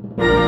you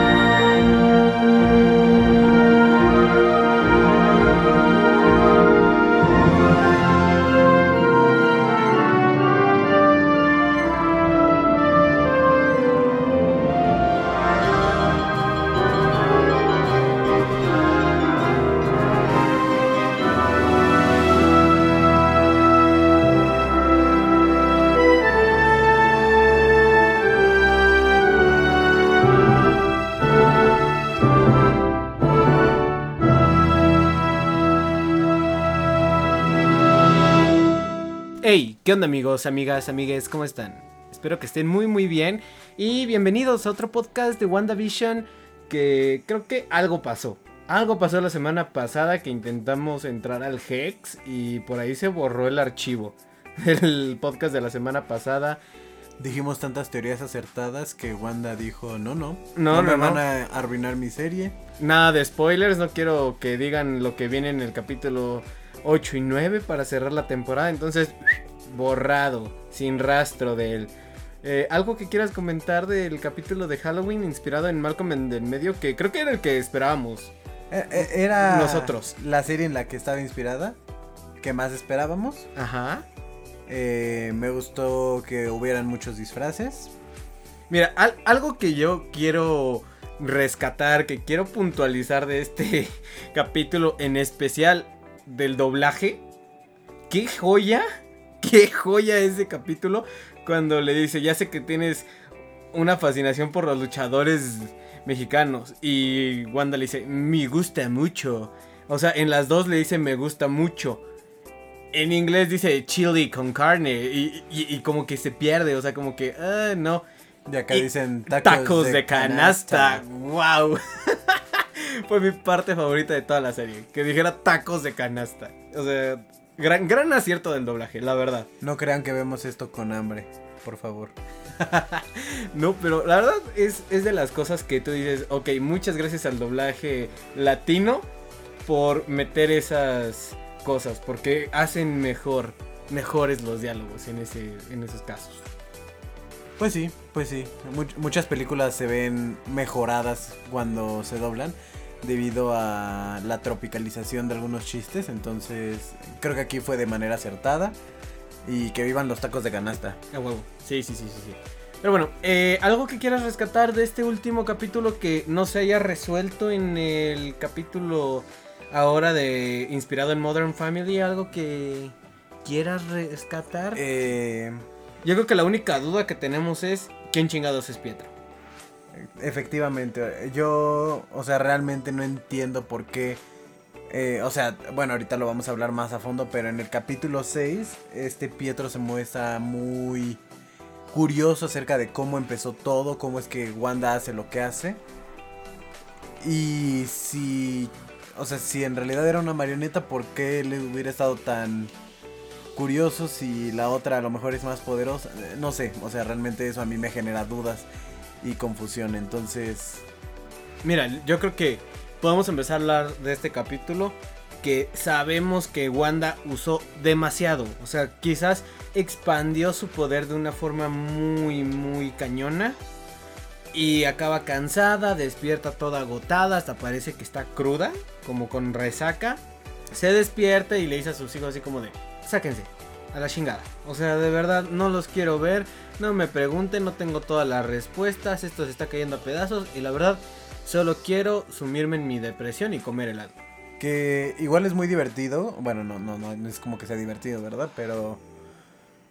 ¿qué onda amigos, amigas, amigues? ¿Cómo están? Espero que estén muy muy bien y bienvenidos a otro podcast de WandaVision que creo que algo pasó. Algo pasó la semana pasada que intentamos entrar al Hex y por ahí se borró el archivo del podcast de la semana pasada. Dijimos tantas teorías acertadas que Wanda dijo, no, no, No, no, me no, van a arruinar mi serie. Nada de spoilers, no quiero que digan lo que viene en el capítulo 8 y 9 para cerrar la temporada, entonces borrado, sin rastro de él. Eh, ¿Algo que quieras comentar del capítulo de Halloween inspirado en Malcolm en el medio? Que creo que era el que esperábamos. Eh, eh, Era Nosotros. la serie en la que estaba inspirada, que más esperábamos. Ajá. Eh, me gustó que hubieran muchos disfraces. Mira, al- algo que yo quiero rescatar, que quiero puntualizar de este capítulo, en especial del doblaje. ¡Qué joya! ¡Qué joya ese capítulo! Cuando le dice, ya sé que tienes una fascinación por los luchadores mexicanos. Y Wanda le dice, me gusta mucho. O sea, en las dos le dice, me gusta mucho. En inglés dice chili con carne. Y, y- y como que se pierde. O sea, como que, ah, no. Y acá Y dicen Tacos, tacos, de, canasta. ¡Wow! Fue mi parte favorita de toda la serie. Que dijera tacos de canasta. O sea, gran, gran acierto del doblaje, la verdad. No crean que vemos esto con hambre, por favor. No, pero la verdad es, es de las cosas que tú dices, ok, muchas gracias al doblaje latino por meter esas cosas, porque hacen mejor, mejores los diálogos en, ese, en esos casos. Pues sí, pues sí. Much- muchas películas se ven mejoradas cuando se doblan debido a la tropicalización de algunos chistes. Entonces, creo que aquí fue de manera acertada. Y que vivan los tacos de canasta. A huevo. Sí, sí, sí, sí, sí. Pero bueno, eh, algo que quieras rescatar de este último capítulo que no se haya resuelto en el capítulo ahora de inspirado en Modern Family, algo que quieras rescatar. Eh, Yo creo que la única duda que tenemos es quién chingados es Pietro. Efectivamente, yo, o sea, realmente no entiendo por qué. eh, o sea, bueno, ahorita lo vamos a hablar más a fondo, pero en el capítulo 6, este Pietro se muestra muy curioso acerca de cómo empezó todo, cómo es que Wanda hace lo que hace. Y si, o sea, si en realidad era una marioneta, ¿por qué le hubiera estado tan curioso si la otra a lo mejor es más poderosa? Eh, No sé, o sea, realmente eso a mí me genera dudas y confusión. Entonces, Mira, yo creo que podemos empezar a hablar de este capítulo que sabemos que Wanda usó demasiado. O sea, quizás expandió su poder de una forma muy, muy cañona. Y acaba cansada, despierta toda agotada, hasta parece que está cruda, como con resaca. Se despierta y le dice a sus hijos así como de, sáquense, a la chingada. O sea, de verdad, no los quiero ver, no me pregunten, no tengo todas las respuestas, esto se está cayendo a pedazos y la verdad, solo quiero sumirme en mi depresión y comer helado. que igual es muy divertido. Bueno, no, no, no, es como que sea divertido, ¿verdad? Pero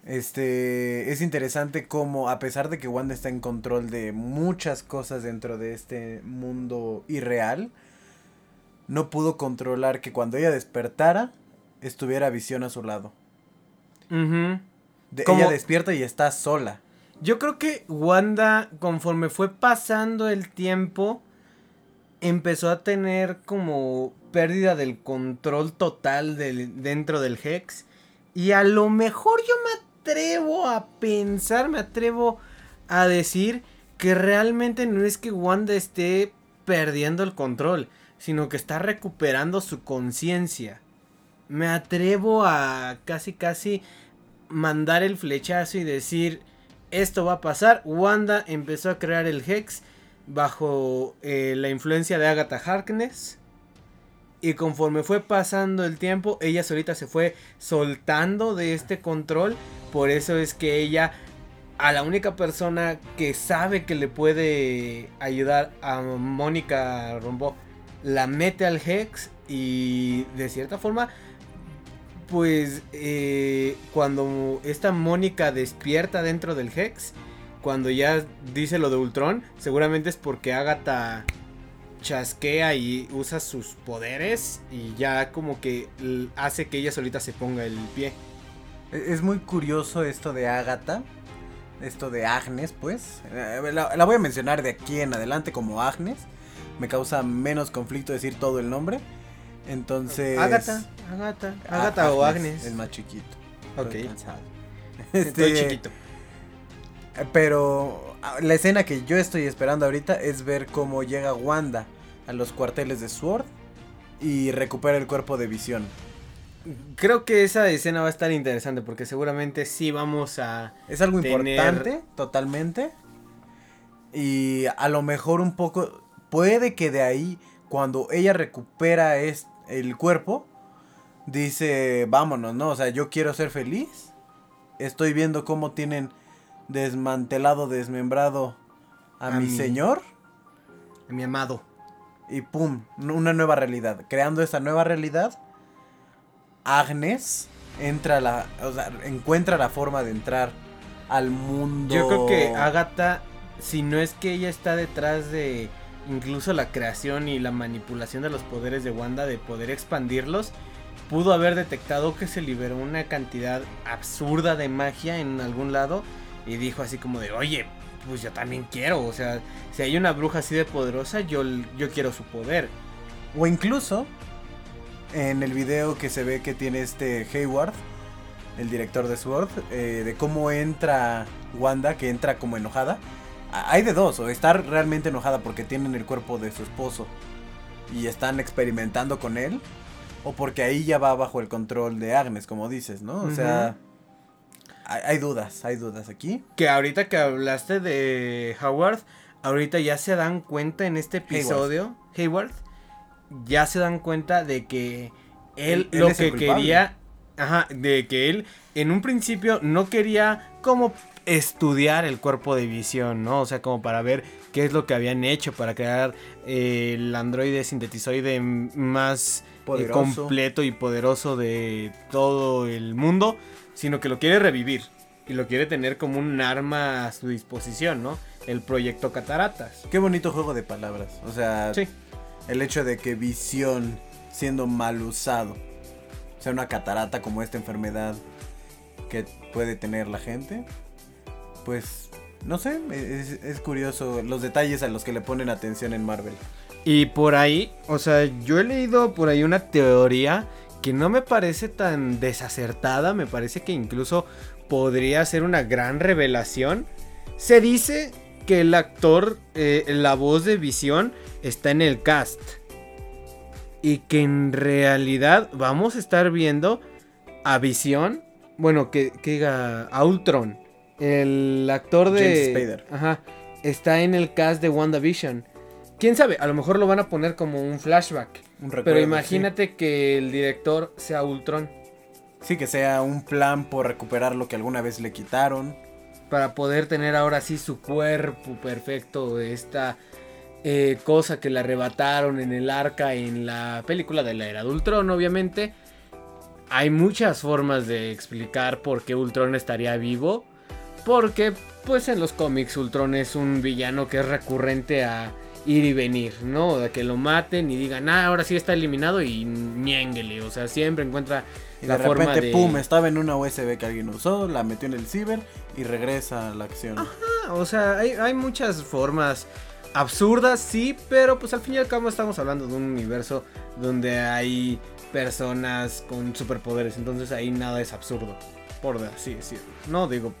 este es interesante como a pesar de que Wanda está en control de muchas cosas dentro de este mundo irreal, no pudo controlar que cuando ella despertara estuviera Visión a su lado. De- Como- ella despierta y está sola. Yo creo que Wanda, conforme fue pasando el tiempo, empezó a tener como pérdida del control total del, dentro del Hex. Y a lo mejor yo me atrevo a pensar, me atrevo a decir que realmente no es que Wanda esté perdiendo el control, sino que está recuperando su conciencia. Me atrevo a casi casi mandar el flechazo y decir esto va a pasar. Wanda empezó a crear el Hex bajo eh, la influencia de Agatha Harkness. Y conforme fue pasando el tiempo, ella solita se fue soltando de este control. Por eso es que ella, a la única persona que sabe que le puede ayudar a Mónica Rombo, la mete al Hex y de cierta forma, pues eh, cuando esta Mónica despierta dentro del Hex, cuando ya dice lo de Ultron, seguramente es porque Agatha chasquea y usa sus poderes y ya como que hace que ella solita se ponga el pie. E-, es muy curioso esto de Agatha, esto de Agnes, pues. Eh, la, voy a mencionar de aquí en adelante como Agnes. Me causa menos conflicto decir todo el nombre. Entonces. Agatha, Agatha, ah, Agatha o Agnes. El más chiquito. Ok. Estoy este, chiquito. Pero ah, la escena que yo estoy esperando ahorita es ver cómo llega Wanda a los cuarteles de Sword y recupera el cuerpo de visión. Creo que esa escena va a estar interesante porque seguramente sí vamos a... Es algo importante, totalmente. Y a lo mejor un poco... Puede que de ahí, cuando ella recupera el cuerpo, dice, vámonos, ¿no? O sea, yo quiero ser feliz. Estoy viendo cómo tienen desmantelado, desmembrado a, mi, señor. A mi amado. Y pum, una nueva realidad. Creando esta nueva realidad, Agnes entra la, o sea, encuentra la forma de entrar al mundo. Yo creo que Agatha, si no es que ella está detrás de incluso la creación y la manipulación de los poderes de Wanda, de poder expandirlos, pudo haber detectado que se liberó una cantidad absurda de magia en algún lado y dijo así como de, oye, pues yo también quiero, o sea, si hay una bruja así de poderosa, yo, yo quiero su poder. O incluso, en el video que se ve que tiene este Hayward, el director de Sword, eh, de cómo entra Wanda, que entra como enojada. Hay de dos, o estar realmente enojada porque tienen el cuerpo de su esposo y están experimentando con él, o porque ahí ya va bajo el control de Agnes, como dices, ¿no? O sea, hay, dudas, hay dudas aquí. Que ahorita que hablaste de Howard, ahorita ya se dan cuenta en este episodio, Hayward, ya se dan cuenta de que él, lo que quería, ajá, de que él en un principio no quería como estudiar el cuerpo de visión, ¿no? O sea, como para ver qué es lo que habían hecho para crear eh, el androide sintetizoide más eh, completo y poderoso de todo el mundo sino que lo quiere revivir y lo quiere tener como un arma a su disposición, ¿no? El proyecto Cataratas. Qué bonito juego de palabras. O sea, el hecho de que visión siendo mal usado sea una catarata como esta enfermedad que puede tener la gente, pues no sé, es, curioso los detalles a los que le ponen atención en Marvel. Y por ahí, o sea, yo he leído por ahí una teoría que no me parece tan desacertada, me parece que incluso podría ser una gran revelación. Se dice que el actor, eh, la voz de Visión, está en el cast. Y que en realidad vamos a estar viendo a Visión. Bueno, que, que diga a Ultron. El actor de. Ajá. Está en el cast de WandaVision. Quién sabe, a lo mejor lo van a poner como un flashback. Pero imagínate que el director sea Ultron. Sí, que sea un plan por recuperar lo que alguna vez le quitaron. Para poder tener ahora sí su cuerpo perfecto, esta eh, cosa que le arrebataron en el arca en la película de la era de Ultron, obviamente. Hay muchas formas de explicar por qué Ultron estaría vivo. Porque, pues en los cómics, Ultron es un villano que es recurrente a ir y venir, ¿no? De que lo maten y digan, ah, ahora sí está eliminado y niénguele. O sea, siempre encuentra la de forma repente, pum, estaba en una USB que alguien usó, la metió en el ciber y regresa a la acción. Ajá, o sea, hay, hay muchas formas absurdas, sí, pero pues al fin y al cabo estamos hablando de un universo donde hay personas con superpoderes, entonces ahí nada es absurdo, por así decirlo. No digo,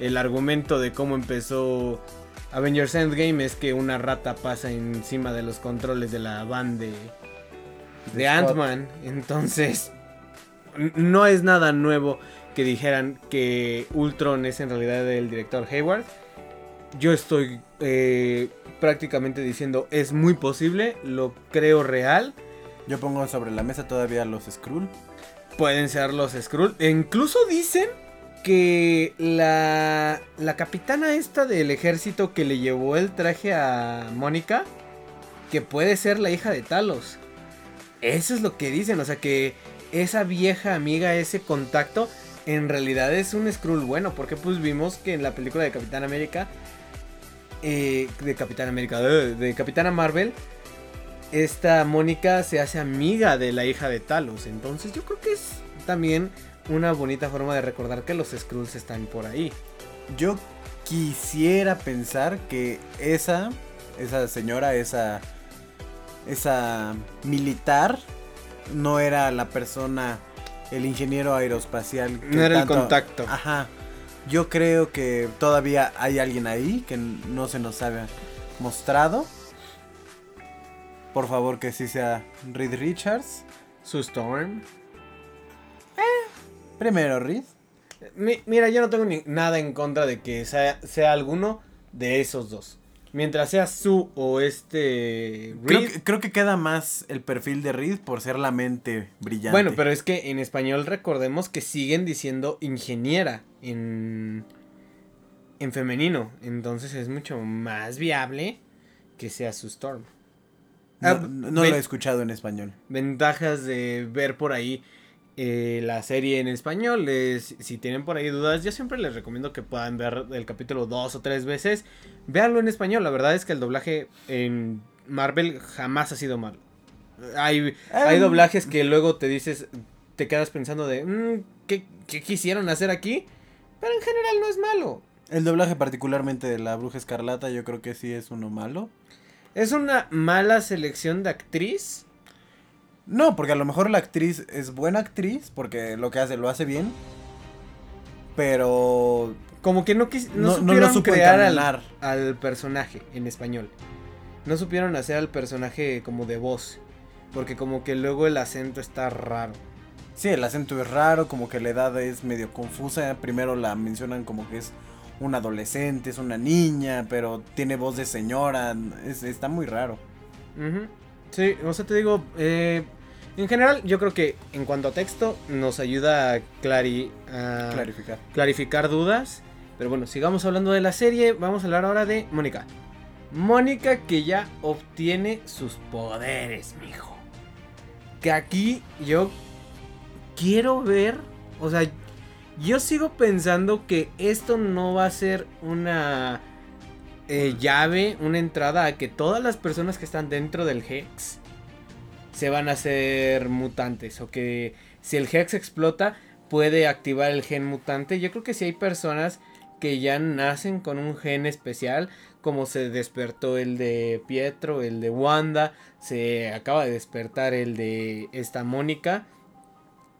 el argumento de cómo empezó Avengers Endgame es que una rata pasa encima de los controles de la van de, de Ant-Man. Entonces, no es nada nuevo que dijeran que Ultron es en realidad el director Hayward. yo estoy eh, prácticamente diciendo es muy posible, lo creo real. Yo pongo sobre la mesa todavía los Skrull. Pueden ser los Skrull. E incluso dicen que la, la capitana esta del ejército que le llevó el traje a Mónica, que puede ser la hija de Talos. Eso es lo que dicen, o sea que esa vieja amiga, ese contacto, en realidad es un Skrull bueno, porque pues vimos que en la película de Capitán América, eh, de Capitán América, de, de Capitana Marvel, esta Mónica se hace amiga de la hija de Talos, entonces yo creo que es también una bonita forma de recordar que los Skrulls están por ahí. Yo quisiera pensar que esa, esa señora, esa, esa militar, no era la persona, el ingeniero aeroespacial. no era el contacto. Ajá. Yo creo que todavía hay alguien ahí que no se nos haya mostrado. Por favor, que sí sea Reed Richards. Su Storm. Primero, Reed. mira, yo no tengo ni nada en contra de que sea, sea alguno de esos dos. Mientras sea su o este Reed. Creo que, queda más el perfil de Reed por ser la mente brillante. Bueno, pero es que en español recordemos que siguen diciendo ingeniera en, en femenino. Entonces es mucho más viable que sea su Storm. No, ah, no lo he escuchado en español. Ventajas de ver por ahí eh, la serie en español. si tienen por ahí dudas, yo siempre les recomiendo que puedan ver el capítulo dos o tres veces. Véanlo en español. La verdad es que el doblaje en Marvel jamás ha sido malo. Hay, hay em. doblajes que luego te dices, te quedas pensando de, mm, ¿qué, ¿qué quisieron hacer aquí? Pero en general no es malo. El doblaje particularmente de la Bruja Escarlata yo creo que sí es uno malo. Es una mala selección de actriz no, porque a lo mejor la actriz es buena actriz, porque lo que hace lo hace bien. Pero. Como que no, no, supieron crear al, al, personaje en español. No supieron hacer al personaje como de voz. Porque como que luego el acento está raro. Sí, el acento es raro, como que la edad es medio confusa. Primero la mencionan como que es una adolescente, es una niña, pero tiene voz de señora. está muy raro. Sí, o sea, te digo, eh, en general, yo creo que en cuanto a texto, nos ayuda a, clarificar. clarificar dudas. Pero bueno, sigamos hablando de la serie. Vamos a hablar ahora de Mónica. Mónica que ya obtiene sus poderes, mijo. Que aquí yo quiero ver. O sea, yo sigo pensando que esto no va a ser una eh, llave, una entrada a que todas las personas que están dentro del Hex se van a hacer mutantes o que si el Hex explota puede activar el gen mutante. Yo creo que si hay personas que ya nacen con un gen especial, como se despertó el de Pietro, el de Wanda, se acaba de despertar el de esta Mónica.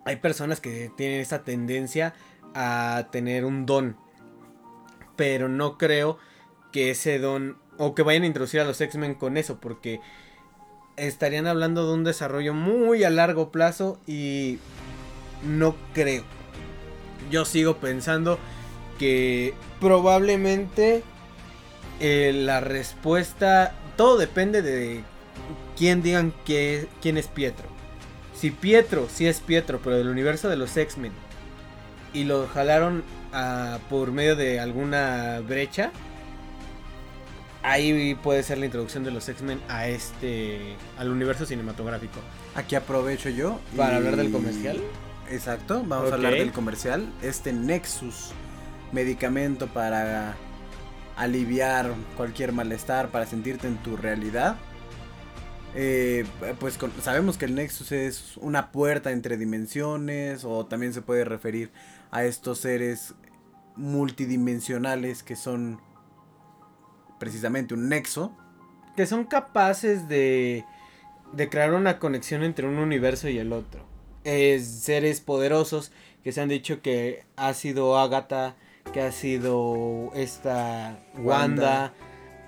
Hay personas que tienen esta tendencia a tener un don, pero no creo que ese don o que vayan a introducir a los X-Men con eso, porque estarían hablando de un desarrollo muy a largo plazo y no creo. Yo sigo pensando que probablemente eh, la respuesta, todo depende de quién digan que, quién es Pietro. Si Pietro, si es Pietro, pero del universo de los X-Men, y lo jalaron por medio de alguna brecha, ahí puede ser la introducción de los X-Men a este al universo cinematográfico. Aquí aprovecho yo para hablar del comercial. Exacto, vamos a hablar del comercial. Este Nexus medicamento para aliviar cualquier malestar, para sentirte en tu realidad. Eh, pues sabemos que el Nexus es una puerta entre dimensiones o también se puede referir a estos seres multidimensionales que son precisamente un nexo. Que son capaces de, de crear una conexión entre un universo y el otro. Es seres poderosos que se han dicho que ha sido Agatha, que ha sido esta Wanda.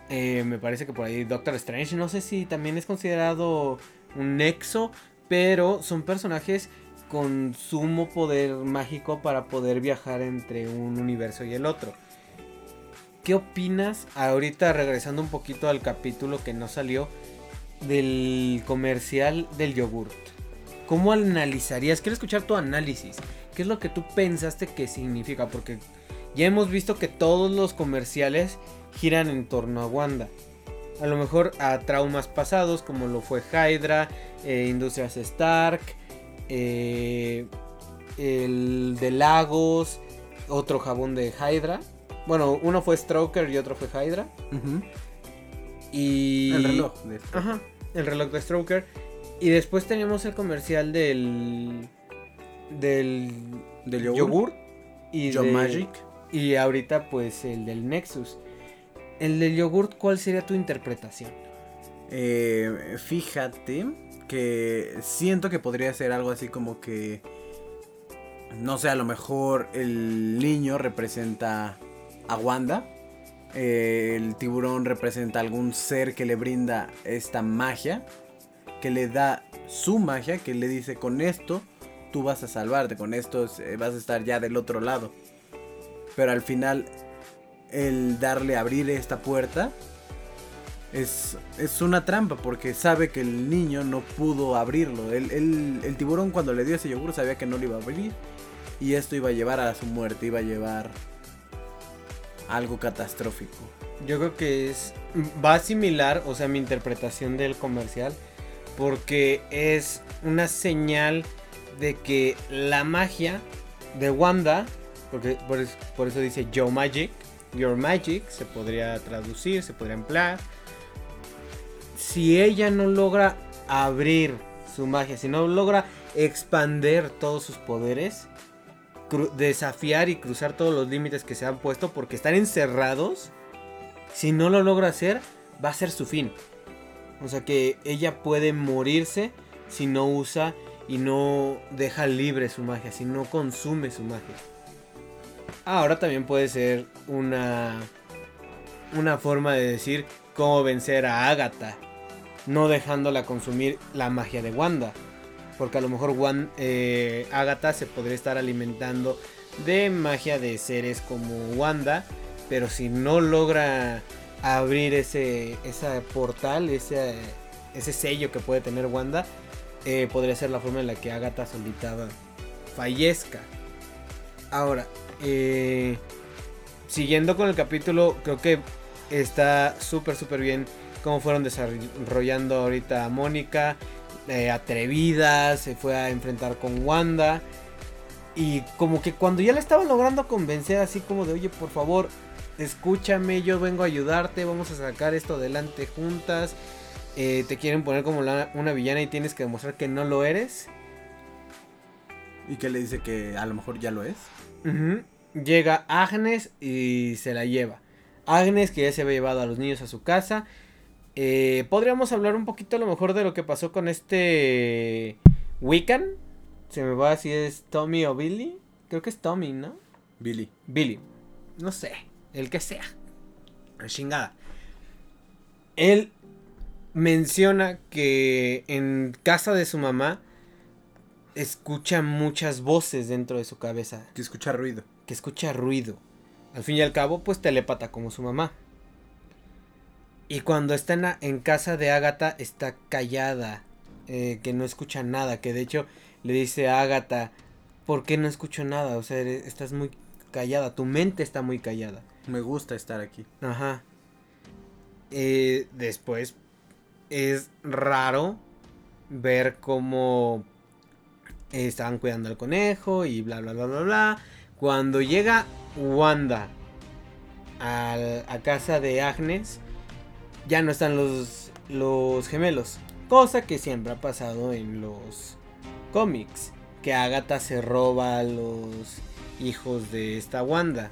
Eh, me parece que por ahí Doctor Strange. No sé si también es considerado un nexo, pero son personajes con sumo poder mágico para poder viajar entre un universo y el otro. ¿Qué opinas ahorita regresando un poquito al capítulo que no salió del comercial del yogurt? ¿Cómo analizarías? Quiero escuchar tu análisis. ¿Qué es lo que tú pensaste que significa? Porque ya hemos visto que todos los comerciales giran en torno a Wanda. A lo mejor a traumas pasados como lo fue Hydra, eh, Industrias Stark, eh, el de Lagos, otro jabón de Hydra. Bueno, uno fue Stroker y otro fue Hydra. Y... El reloj de Stroker. Ajá, el reloj de Stroker. Y después teníamos el comercial del... Del... Del yogur. yogur. y John de- Magic. Y ahorita pues el del Nexus. El del yogurt, ¿cuál sería tu interpretación? Eh, fíjate que siento que podría ser algo así como que. No sé, a lo mejor el niño representa a Wanda. eh, el tiburón representa algún ser que le brinda esta magia. Que le da su magia. Que le dice: Con esto tú vas a salvarte. Con esto eh, vas a estar ya del otro lado. Pero al final, el darle abrir esta puerta es, es una trampa porque sabe que el niño no pudo abrirlo. El, el- el tiburón cuando le dio ese yogur sabía que no lo iba a abrir. Y esto iba a llevar a su muerte, iba a llevar algo catastrófico. Yo creo que es va similar, o sea, mi interpretación del comercial, porque es una señal de que la magia de Wanda, porque por, es- por eso dice Yo Magic, Your Magic, se podría traducir, se podría emplear. Si ella no logra abrir su magia, si no logra expander todos sus poderes, desafiar y cruzar todos los límites que se han puesto porque están encerrados, si no lo logra hacer, va a ser su fin. O sea que ella puede morirse si no usa y no deja libre su magia, si no consume su magia. Ahora también puede ser una una forma de decir cómo vencer a Agatha, no dejándola consumir la magia de Wanda. Porque a lo mejor Wan- eh, Agatha se podría estar alimentando de magia de seres como Wanda. Pero si no logra abrir ese, ese portal, ese, ese sello que puede tener Wanda, eh, podría ser la forma en la que Agatha solita fallezca. Ahora, eh, siguiendo con el capítulo, creo que está súper, súper bien cómo fueron desarrollando ahorita a Mónica. Eh, atrevida, se fue a enfrentar con Wanda. Y como que cuando ya la estaba logrando convencer, así como de, oye, por favor, escúchame, yo vengo a ayudarte, vamos a sacar esto adelante juntas. eh, te quieren poner como la- una villana y tienes que demostrar que no lo eres. Y que le dice que a lo mejor ya lo es. Llega Agnes y se la lleva. Agnes que ya se había llevado a los niños a su casa. Eh, Podríamos hablar un poquito a lo mejor de lo que pasó con este Wiccan. Se me va si es Tommy o Billy. Creo que es Tommy, ¿no? Billy. Billy. No sé, el que sea. La chingada. Él menciona que en casa de su mamá escucha muchas voces dentro de su cabeza Que escucha ruido. que escucha ruido. Al fin y al cabo, pues telépata como su mamá. Y cuando está en, casa de Ágata, está callada, eh, que no escucha nada, que de hecho le dice a Ágata, ¿por qué no escucho nada? O sea, eres- estás muy callada, tu mente está muy callada. Me gusta estar aquí. Ajá. Eh, después es raro ver cómo estaban cuidando al conejo y bla bla bla bla bla. Cuando llega Wanda a casa de Agnes, ya no están los, los gemelos. Cosa que siempre ha pasado en los cómics. Que Agatha se roba a los hijos de esta Wanda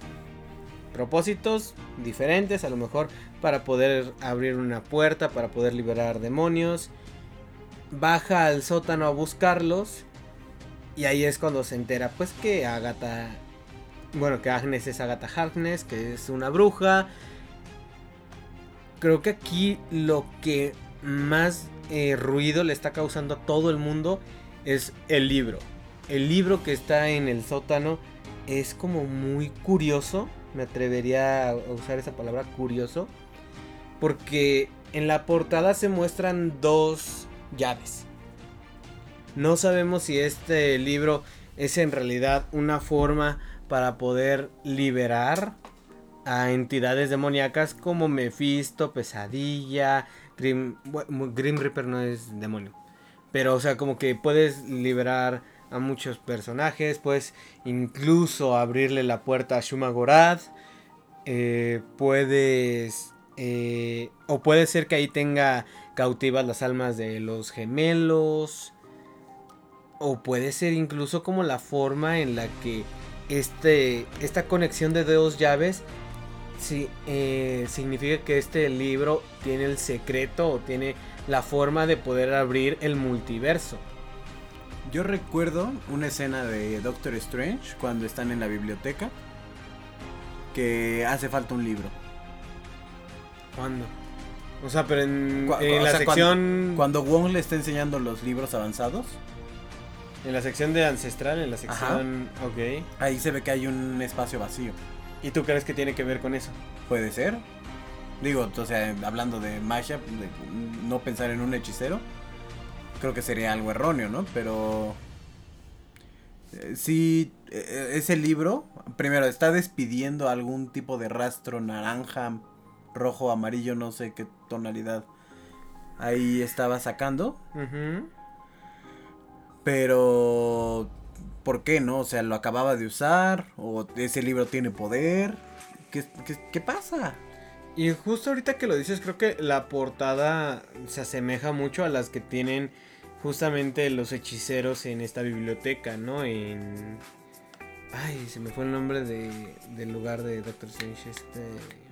propósitos diferentes, a lo mejor para poder abrir una puerta, para poder liberar demonios. Baja al sótano a buscarlos y ahí es cuando se entera pues que Agatha, bueno, que Agnes es Agatha Harkness, que es una bruja. Creo que aquí lo que más eh, ruido le está causando a todo el mundo es el libro. El libro que está en el sótano es como muy curioso me atrevería a usar esa palabra curioso, porque en la portada se muestran dos llaves. No sabemos si este libro es en realidad una forma para poder liberar a entidades demoníacas como Mephisto, Pesadilla, Grim, Reaper no es demonio. Pero o sea, como que puedes liberar a muchos personajes, puedes incluso abrirle la puerta a Shuma Gorad. Eh, puedes eh, o puede ser que ahí tenga cautivas las almas de los gemelos. O puede ser incluso como la forma en la que este, esta conexión de dos llaves eh, significa que este libro tiene el secreto o tiene la forma de poder abrir el multiverso. Yo recuerdo una escena de Doctor Strange cuando están en la biblioteca que hace falta un libro. ¿Cuándo? O sea, pero en, la sección... Cuando, Wong le está enseñando los libros avanzados. En la sección de ancestral, en la sección... Ok. Ahí se ve que hay un espacio vacío. ¿Y tú crees que tiene que ver con eso? Puede ser. Digo, o sea, hablando de magia, de no pensar en un hechicero, creo que sería algo erróneo, ¿no? Pero... Eh, sí, eh, ese libro, primero, está despidiendo algún tipo de rastro naranja rojo, amarillo, no sé qué tonalidad ahí estaba sacando. Pero, ¿por qué no? O sea, ¿lo acababa de usar? ¿O ese libro tiene poder? ¿Qué, qué, pasa? Y justo ahorita que lo dices, creo que la portada se asemeja mucho a las que tienen justamente los hechiceros en esta biblioteca, ¿no? En... Ay, se me fue el nombre de, del lugar de Doctor Strange. Este...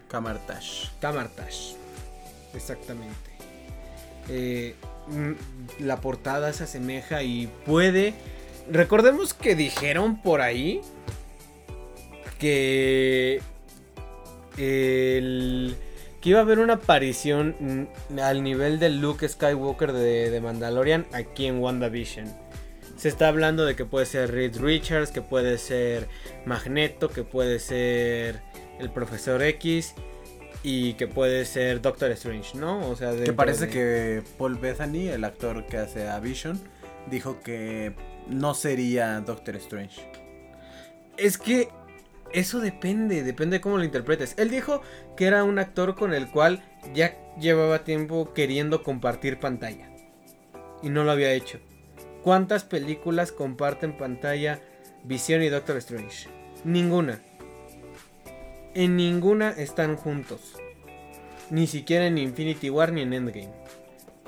Camartash. Camartash. Exactamente. Eh, mm, la portada se asemeja y puede. Recordemos que dijeron por ahí que el, que iba a haber una aparición al nivel de Luke Skywalker de, de, Mandalorian aquí en WandaVision. Se está hablando de que puede ser Reed Richards, que puede ser Magneto, que puede ser el Profesor X y que puede ser Doctor Strange, ¿no? O sea, que parece que Paul Bethany, el actor que hace a Vision, dijo que no sería Doctor Strange. Es que eso depende, depende de cómo lo interpretes. Él dijo que era un actor con el cual ya llevaba tiempo queriendo compartir pantalla. Y no lo había hecho. ¿Cuántas películas comparten pantalla Vision y Doctor Strange? Ninguna. En ninguna están juntos. Ni siquiera en Infinity War ni en Endgame.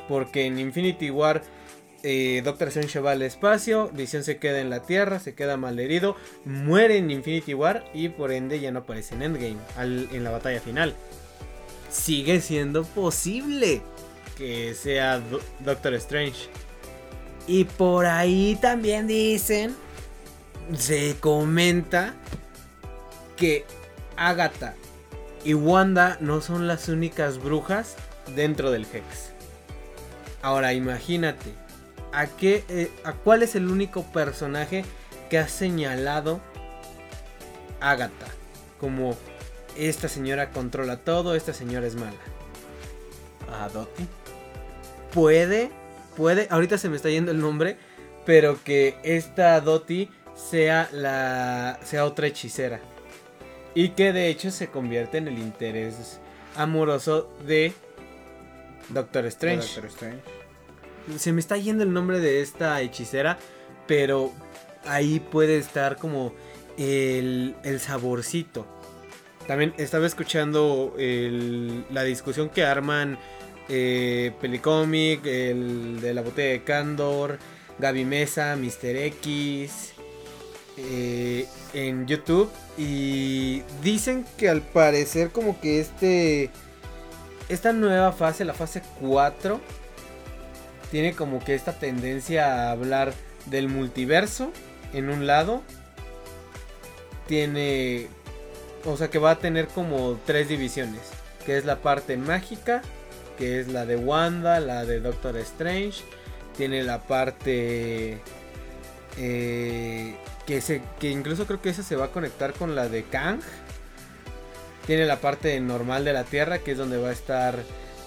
Porque en Infinity War eh, Doctor Strange va al espacio, Vision se queda en la Tierra, se queda mal herido, muere en Infinity War y por ende ya no aparece en Endgame, en la batalla final. Sigue siendo posible que sea Doctor Strange. Y por ahí también dicen, se comenta que Agatha y Wanda no son las únicas brujas dentro del Hex. Ahora imagínate, ¿a, qué, eh, ¿a cuál es el único personaje que ha señalado Agatha? Como esta señora controla todo, esta señora es mala. ¿A Dottie? Puede, puede, ahorita se me está yendo el nombre, pero que esta Dottie sea la sea otra hechicera. Y que de hecho se convierte en el interés amoroso de Doctor Strange. Se me está yendo el nombre de esta hechicera, pero ahí puede estar como el, saborcito. También estaba escuchando la discusión que arman eh, Pelicomic, el de la botella de Candor, Gaby Mesa, Mr. X, eh, en YouTube y dicen que al parecer como que este esta nueva fase, la fase 4, tiene como que esta tendencia a hablar del multiverso en un lado. Tiene o sea que va a tener como tres divisiones, que es la parte mágica, que es la de Wanda, la de Doctor Strange, tiene la parte eh, que, se, que incluso creo que esa se va a conectar con la de Kang. tiene la parte normal de la Tierra, que es donde va a estar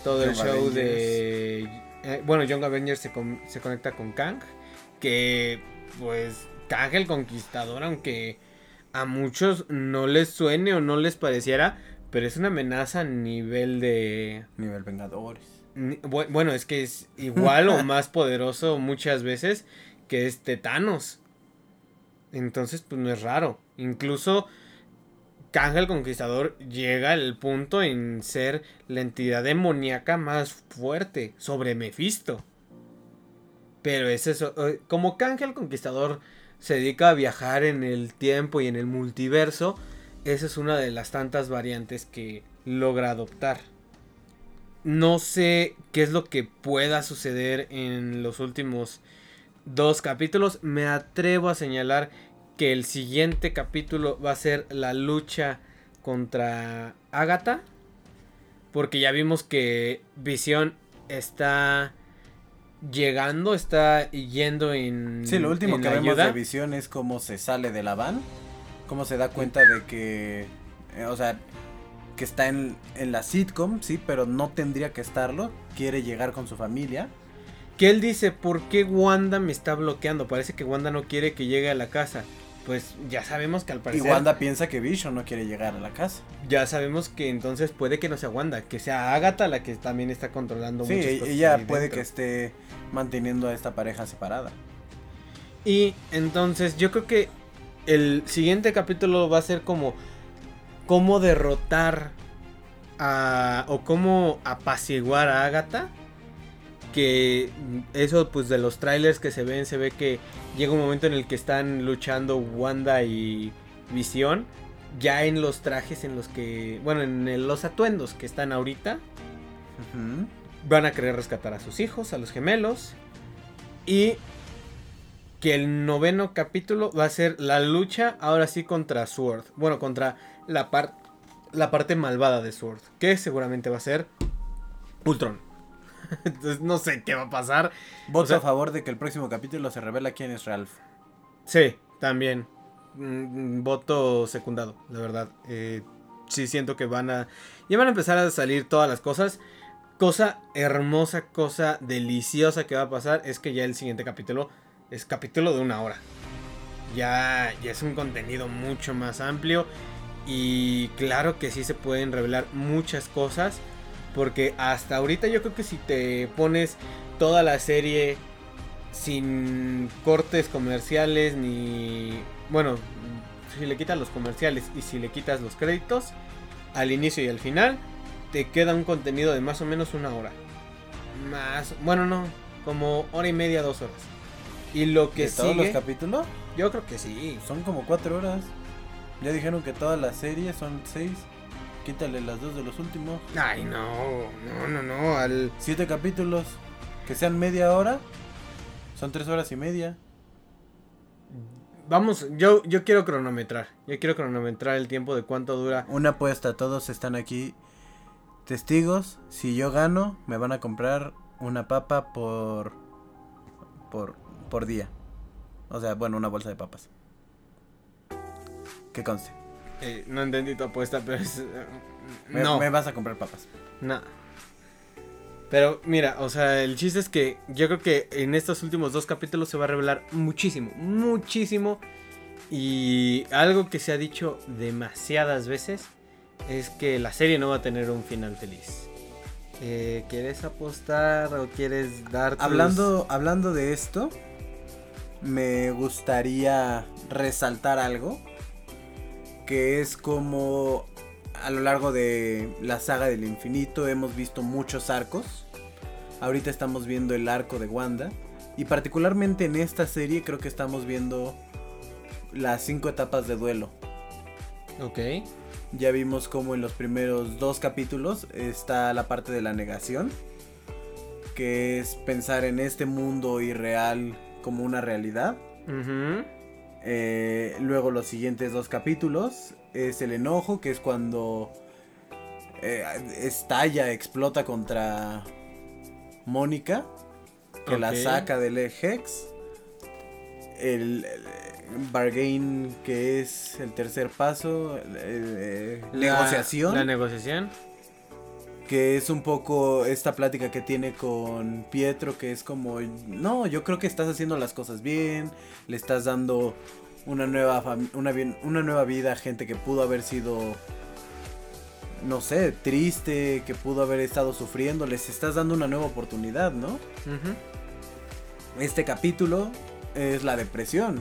todo el show de... eh, bueno, Young Avengers se, con- se conecta con Kang, que pues Kang el Conquistador, aunque a muchos no les suene o no les pareciera, pero es una amenaza a nivel de... Nivel Vengadores. Ni- Bueno, es que es igual o más poderoso muchas veces que este Thanos. Entonces, pues no es raro. Incluso Kang el Conquistador llega al punto en ser la entidad demoníaca más fuerte sobre Mephisto. Pero es eso. Como Kang el Conquistador se dedica a viajar en el tiempo y en el multiverso, esa es una de las tantas variantes que logra adoptar. No sé qué es lo que pueda suceder en los últimos dos capítulos. Me atrevo a señalar que el siguiente capítulo va a ser la lucha contra Agatha. Porque ya vimos que Visión está llegando, está yendo en. Sí, lo último que vemos de Visión es cómo se sale de la van, cómo se da cuenta de que, eh, o sea, que está en, en la sitcom, sí, pero no tendría que estarlo, quiere llegar con su familia. Que él dice, ¿por qué Wanda me está bloqueando? Parece que Wanda no quiere que llegue a la casa. Pues ya sabemos que al Y parecer... Wanda piensa que Vision no quiere llegar a la casa. Ya sabemos que entonces puede que no sea Wanda, que sea Agatha la que también está controlando Sí, muchas cosas ella puede dentro. que esté manteniendo a esta pareja separada. Y entonces yo creo que el siguiente capítulo va a ser como cómo derrotar a o cómo apaciguar a Agatha. Que eso pues de los trailers que se ven se ve que llega un momento en el que están luchando Wanda y Visión ya en los trajes en los que bueno en el- los atuendos que están ahorita van a querer rescatar a sus hijos, a los gemelos. Y que el noveno capítulo va a ser la lucha ahora sí contra Sword. Bueno, contra la, par- la parte malvada de Sword. Que seguramente va a ser Ultron. Entonces no sé qué va a pasar. Voto O sea- a favor de que el próximo capítulo se revela quién es Ralph. Sí, también. Mm, voto secundado, la verdad. Eh, sí siento que van a... Ya van a empezar a salir todas las cosas. Cosa hermosa, cosa deliciosa que va a pasar es que ya el siguiente capítulo es capítulo de una hora. Ya, ya es un contenido mucho más amplio. Y claro que sí se pueden revelar muchas cosas. Porque hasta ahorita yo creo que si te pones toda la serie sin cortes comerciales ni... Bueno, si le quitas los comerciales y si le quitas los créditos al inicio y al final, te queda un contenido de más o menos una hora. Más... Bueno, no, como hora y media, dos horas. Y lo que ¿De todos los sigue... capítulos? Yo creo que sí. Son como cuatro horas. Ya dijeron que todas las series son seis. Quítale las dos de los últimos. Ay, no, no, no, no. Al... Siete capítulos. Que sean media hora. Son tres horas y media. Vamos, yo, yo quiero cronometrar. Yo quiero cronometrar el tiempo de cuánto dura. Una apuesta, todos están aquí testigos. Si yo gano, me van a comprar una papa por por por día. O sea, bueno, una bolsa de papas. Que conste. Eh, no entendí tu apuesta, pero es... eh, Me, no. me vas a comprar papas. No. Pero mira, o sea, el chiste es que yo creo que en estos últimos dos capítulos se va a revelar muchísimo, muchísimo. Y algo que se ha dicho demasiadas veces es que la serie no va a tener un final feliz. Eh, ¿Quieres apostar o quieres dar tus- Hablando, hablando de esto, me gustaría resaltar algo. Que es como a lo largo de la saga del infinito hemos visto muchos arcos. Ahorita estamos viendo el arco de Wanda. Y particularmente en esta serie creo que estamos viendo las cinco etapas de duelo. Ok. Ya vimos como en los primeros dos capítulos está la parte de la negación, que es pensar en este mundo irreal como una realidad. Ujú. Eh, luego los siguientes dos capítulos es el enojo, que es cuando eh, estalla, explota contra Mónica, que la saca del Hex. El, el- bargain, que es el tercer paso, eh, La- negociación, La negociación. Que es un poco esta plática que tiene con Pietro, que es como, no, yo creo que estás haciendo las cosas bien, le estás dando una nueva, una, una nueva vida a gente que pudo haber sido, no sé, triste, que pudo haber estado sufriendo, les estás dando una nueva oportunidad, ¿no? Este capítulo es la depresión.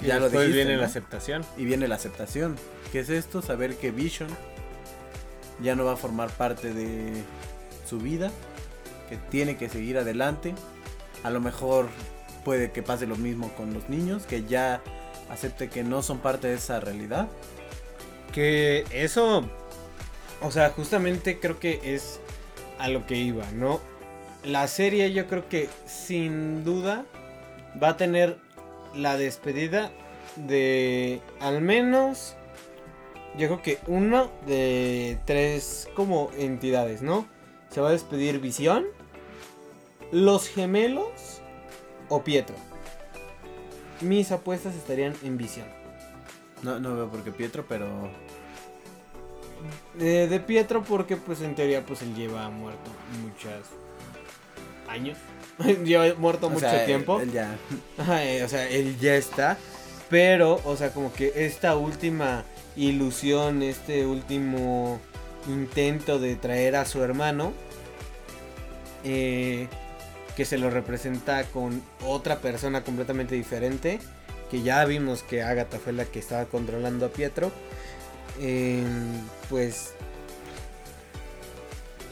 Y ya lo dijiste, viene ¿no? la aceptación. Y viene la aceptación. ¿Qué es esto? Saber que Vision ya no va a formar parte de su vida, que tiene que seguir adelante. A lo mejor puede que pase lo mismo con los niños, que ya acepte que no son parte de esa realidad. Que eso, o sea, justamente creo que es a lo que iba, ¿no? La serie yo creo que sin duda va a tener la despedida de al menos, yo creo que uno de tres como entidades, ¿no? Se va a despedir Visión, los gemelos o Pietro. Mis apuestas estarían en Visión. No, no veo por qué Pietro, pero Eh, de Pietro porque pues en teoría pues él lleva muerto muchos años. lleva muerto o mucho sea, tiempo. él ya Ajá, eh, o sea, él ya está. Pero, o sea, como que esta última ilusión, este último intento de traer a su hermano, eh, que se lo representa con otra persona completamente diferente, que ya vimos que Agatha fue la que estaba controlando a Pietro, eh, pues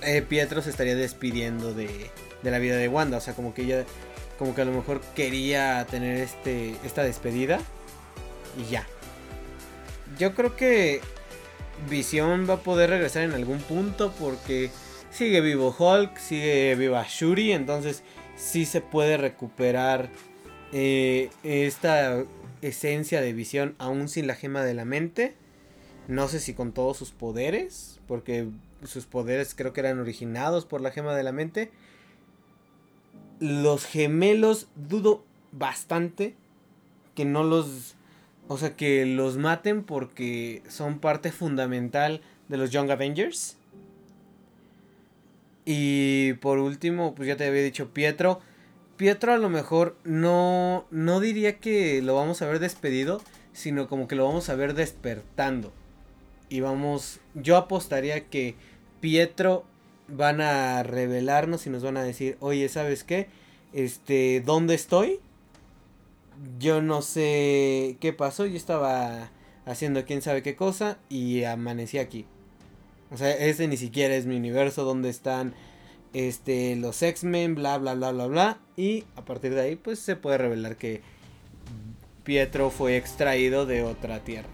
eh, Pietro se estaría despidiendo de, de la vida de Wanda, o sea, como que ella como que a lo mejor quería tener este esta despedida y ya. Yo creo que Visión va a poder regresar en algún punto porque sigue vivo Hulk, sigue viva Shuri, entonces sí se puede recuperar eh, esta esencia de Visión aún sin la gema de la mente. No sé si con todos sus poderes, porque sus poderes creo que eran originados por la gema de la mente. Los gemelos dudo bastante que no los... O sea, que los maten porque son parte fundamental de los Young Avengers. Y por último, pues ya te había dicho Pietro. Pietro a lo mejor no, no diría que lo vamos a ver despedido, sino como que lo vamos a ver despertando. Y vamos, yo apostaría que Pietro van a revelarnos y nos van a decir, oye, ¿sabes qué? Este, ¿dónde estoy? Yo no sé qué pasó, yo estaba haciendo quién sabe qué cosa y amanecí aquí. O sea, ese ni siquiera es mi universo donde están este los X-Men, bla bla bla bla bla y a partir de ahí pues se puede revelar que Pietro fue extraído de otra tierra.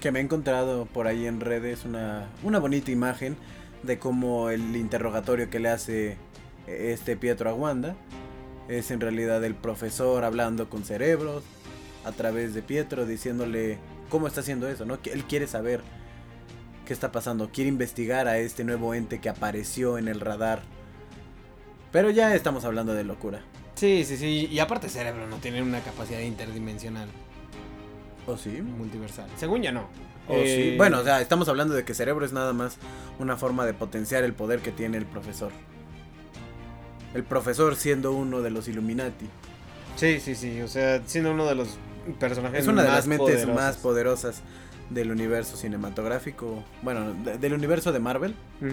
que me he encontrado por ahí en redes una, una bonita imagen de cómo el interrogatorio que le hace este Pietro a Wanda es en realidad el profesor hablando con cerebros a través de Pietro diciéndole cómo está haciendo eso, ¿no? Que él quiere saber qué está pasando, quiere investigar a este nuevo ente que apareció en el radar. Pero ya estamos hablando de locura. Sí, sí, sí, y aparte cerebro no tiene una capacidad interdimensional ¿O sí? multiversal. Según ya no. ¿O Eh, sí? Bueno, o sea, estamos hablando de que cerebro es nada más una forma de potenciar el poder que tiene el profesor. El profesor siendo uno de los Illuminati. Sí, sí, sí, o sea, siendo uno de los personajes Es una de más las mentes más poderosas del universo cinematográfico. Bueno, de- del universo de Marvel. Sí,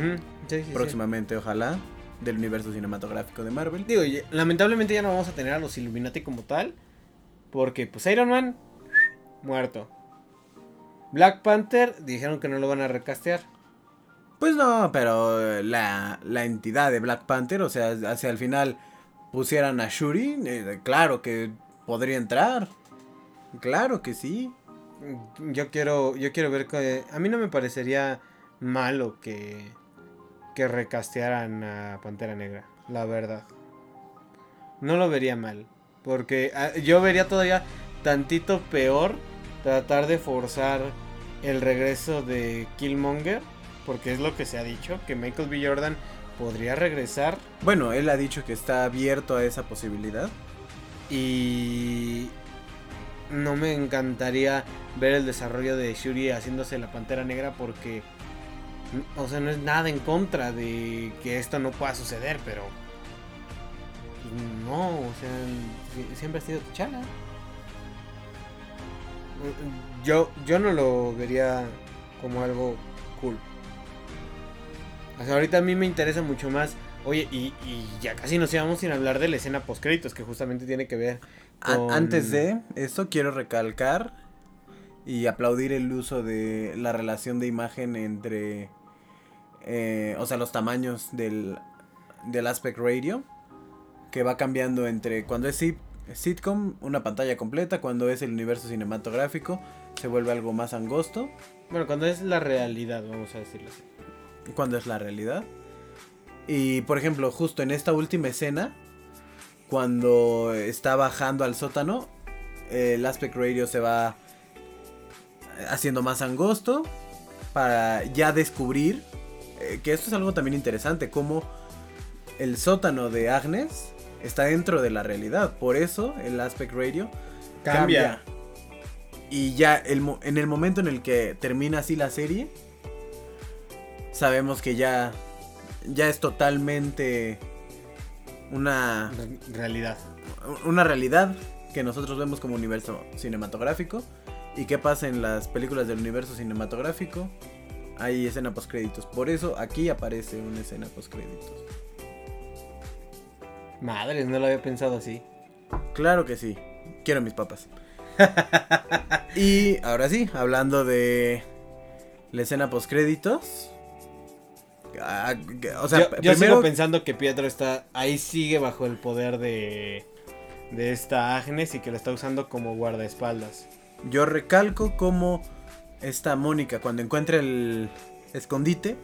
sí, sí. próximamente, ojalá. Del universo cinematográfico de Marvel. Digo, ya- lamentablemente ya no vamos a tener a los Illuminati como tal. Porque pues Iron Man, muerto. Black Panther, dijeron que no lo van a recastear. Pues no, pero la, la entidad de Black Panther, o sea, hacia el final pusieran a Shuri, eh, claro que podría entrar. Claro que sí. Yo quiero, yo quiero ver que... A mí no me parecería malo que, que recastearan a Pantera Negra, la verdad. No lo vería mal. Porque ah, yo vería todavía tantito peor tratar de forzar el regreso de Killmonger. Porque es lo que se ha dicho, que Michael B. Jordan podría regresar Bueno, él ha dicho que está abierto a esa posibilidad. y... no me encantaría ver el desarrollo de Shuri haciéndose la pantera negra porque, o sea, no es nada en contra de que esto no pueda suceder, pero no, o sea, siempre ha sido T'Challa. Yo, yo no lo vería como algo cool. O sea, ahorita a mí me interesa mucho más. Oye, y, y ya casi nos íbamos sin hablar de la escena post créditos, que justamente tiene que ver con... Antes de esto, quiero recalcar y aplaudir el uso de la relación de imagen entre. Eh, o sea, los tamaños del, del aspect radio. Que va cambiando entre cuando es sitcom, una pantalla completa. Cuando es el universo cinematográfico, se vuelve algo más angosto. Bueno, cuando es la realidad, vamos a decirlo así cuando es la realidad. Y por ejemplo, justo en esta última escena, cuando está bajando al sótano, el aspect radio se va haciendo más angosto para ya descubrir eh, que esto es algo también interesante, como el sótano de Agnes está dentro de la realidad. Por eso el aspect radio cambia. Y ya en el momento en el que termina así la serie, sabemos que ya, ya es totalmente una realidad. Una realidad que nosotros vemos como universo cinematográfico. ¿Y qué pasa en las películas del universo cinematográfico? Hay escena post créditos. Por eso aquí aparece una escena post créditos. Madres, no lo había pensado así. Claro que sí. Quiero mis papas. y ahora sí, hablando de la escena post créditos. Ah, o sea, yo, sigo pensando que Pietro está ahí sigue bajo el poder de de esta Agnes y que lo está usando como guardaespaldas. Yo recalco como esta Mónica cuando encuentra el escondite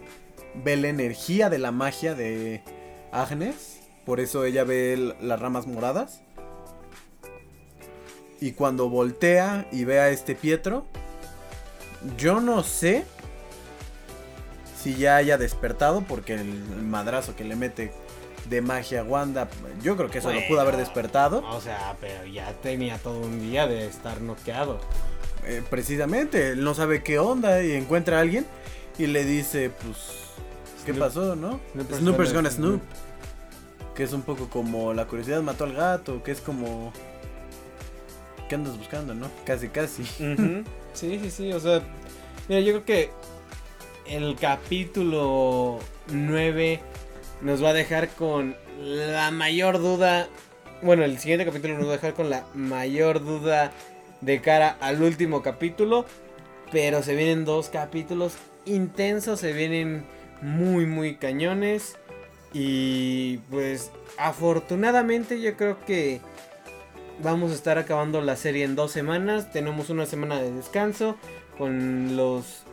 ve la energía de la magia de Agnes, por eso ella ve las ramas moradas. Y cuando voltea y ve a este Pietro, yo no sé si ya haya despertado, porque el, madrazo que le mete de magia a Wanda, yo creo que eso lo pudo haber despertado. O sea, pero ya tenía todo un día de estar noqueado. Eh, precisamente, él no sabe qué onda y encuentra a alguien y le dice, pues, ¿qué pasó, no? Snoopers, gonna Snoop. Que es un poco como la curiosidad mató al gato, que es como... ¿Qué andas buscando, no? Casi, casi. Sí, sí, sí, o sea, mira, yo creo que el capítulo 9 nos va a dejar con la mayor duda. Bueno, el siguiente capítulo nos va a dejar con la mayor duda de cara al último capítulo. Pero se vienen dos capítulos intensos, se vienen muy, muy cañones. Y pues afortunadamente yo creo que vamos a estar acabando la serie en dos semanas. Tenemos una semana de descanso con los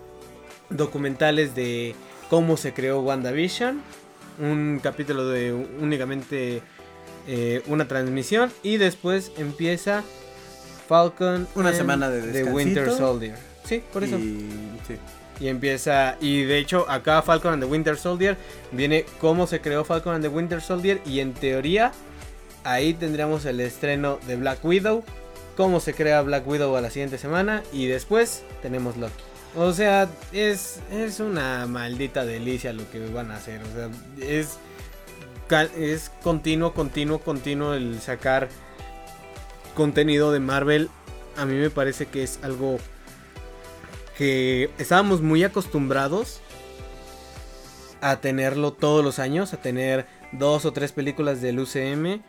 documentales de cómo se creó WandaVision. Un capítulo de únicamente eh, una transmisión. Y después empieza Falcon. Una semana de, Winter Soldier. Sí, por eso. Y, empieza. Y de hecho, acá Falcon and the Winter Soldier viene cómo se creó Falcon and the Winter Soldier. Y en teoría, ahí tendríamos el estreno de Black Widow. Cómo se crea Black Widow a la siguiente semana. Y después tenemos Loki. O sea, es, es una maldita delicia lo que van a hacer. O sea, es, es continuo, continuo, continuo el sacar contenido de Marvel. A mí me parece que es algo que estábamos muy acostumbrados a tenerlo todos los años, a tener dos o tres películas del UCM.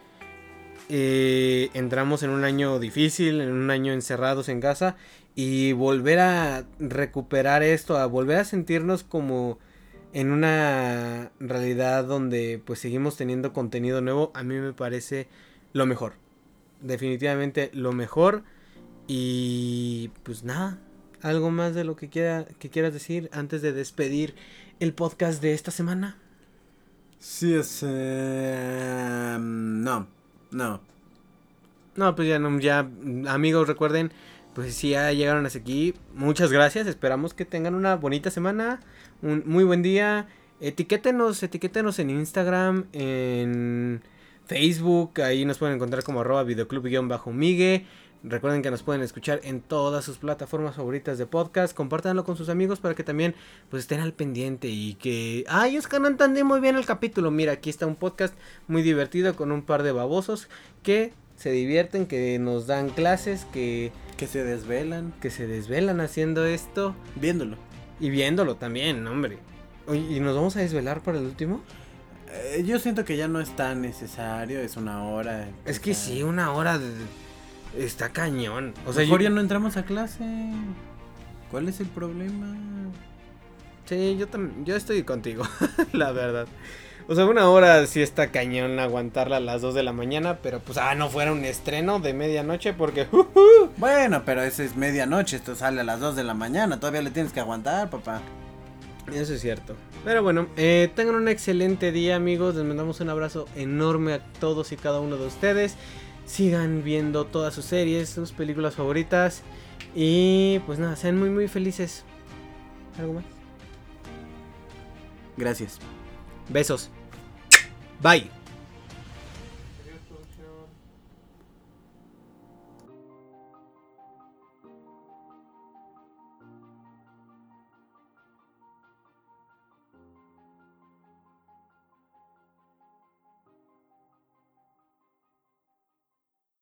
Eh, entramos en un año difícil, en un año encerrados en casa y volver a recuperar esto, a volver a sentirnos como en una realidad donde pues seguimos teniendo contenido nuevo, a mí me parece lo mejor. Definitivamente lo mejor. Y pues nada, algo más de lo que, quiera, que quieras decir antes de despedir el podcast de esta semana. Sí, es... Eh, no, no. No, pues ya no, ya amigos recuerden pues si ya llegaron hasta aquí, muchas gracias. Esperamos que tengan una bonita semana, un muy buen día. Etiquétenos, etiquétenos en Instagram, en Facebook, ahí nos pueden encontrar como arroba videoclub-migue. Recuerden que nos pueden escuchar en todas sus plataformas favoritas de podcast. Compártanlo con sus amigos para que también pues estén al pendiente y que... ¡Ay, es que no entendí muy bien el capítulo! Mira, aquí está un podcast muy divertido con un par de babosos que se divierten, que nos dan clases, que... Que se desvelan. Que se desvelan haciendo esto. Viéndolo. Y viéndolo también, hombre. ¿y nos vamos a desvelar para el último? Eh, yo siento que ya no es tan necesario, es una hora. Es que sí, una hora de Está cañón. O sea, Mejor ya no entramos a clase. ¿Cuál es el problema? Sí, yo también, yo estoy contigo, la verdad. O sea, una hora sí está cañón aguantarla a las 2 de la mañana, pero pues, ah, no fuera un estreno de medianoche porque... Bueno, pero ese es medianoche, esto sale a las 2 de la mañana, todavía le tienes que aguantar, papá. Eso es cierto. Pero bueno, eh, tengan un excelente día amigos, les mandamos un abrazo enorme a todos y cada uno de ustedes sigan viendo todas sus series, sus películas favoritas. Y pues nada, sean muy muy felices. ¿Algo más? Gracias. Besos. Bye.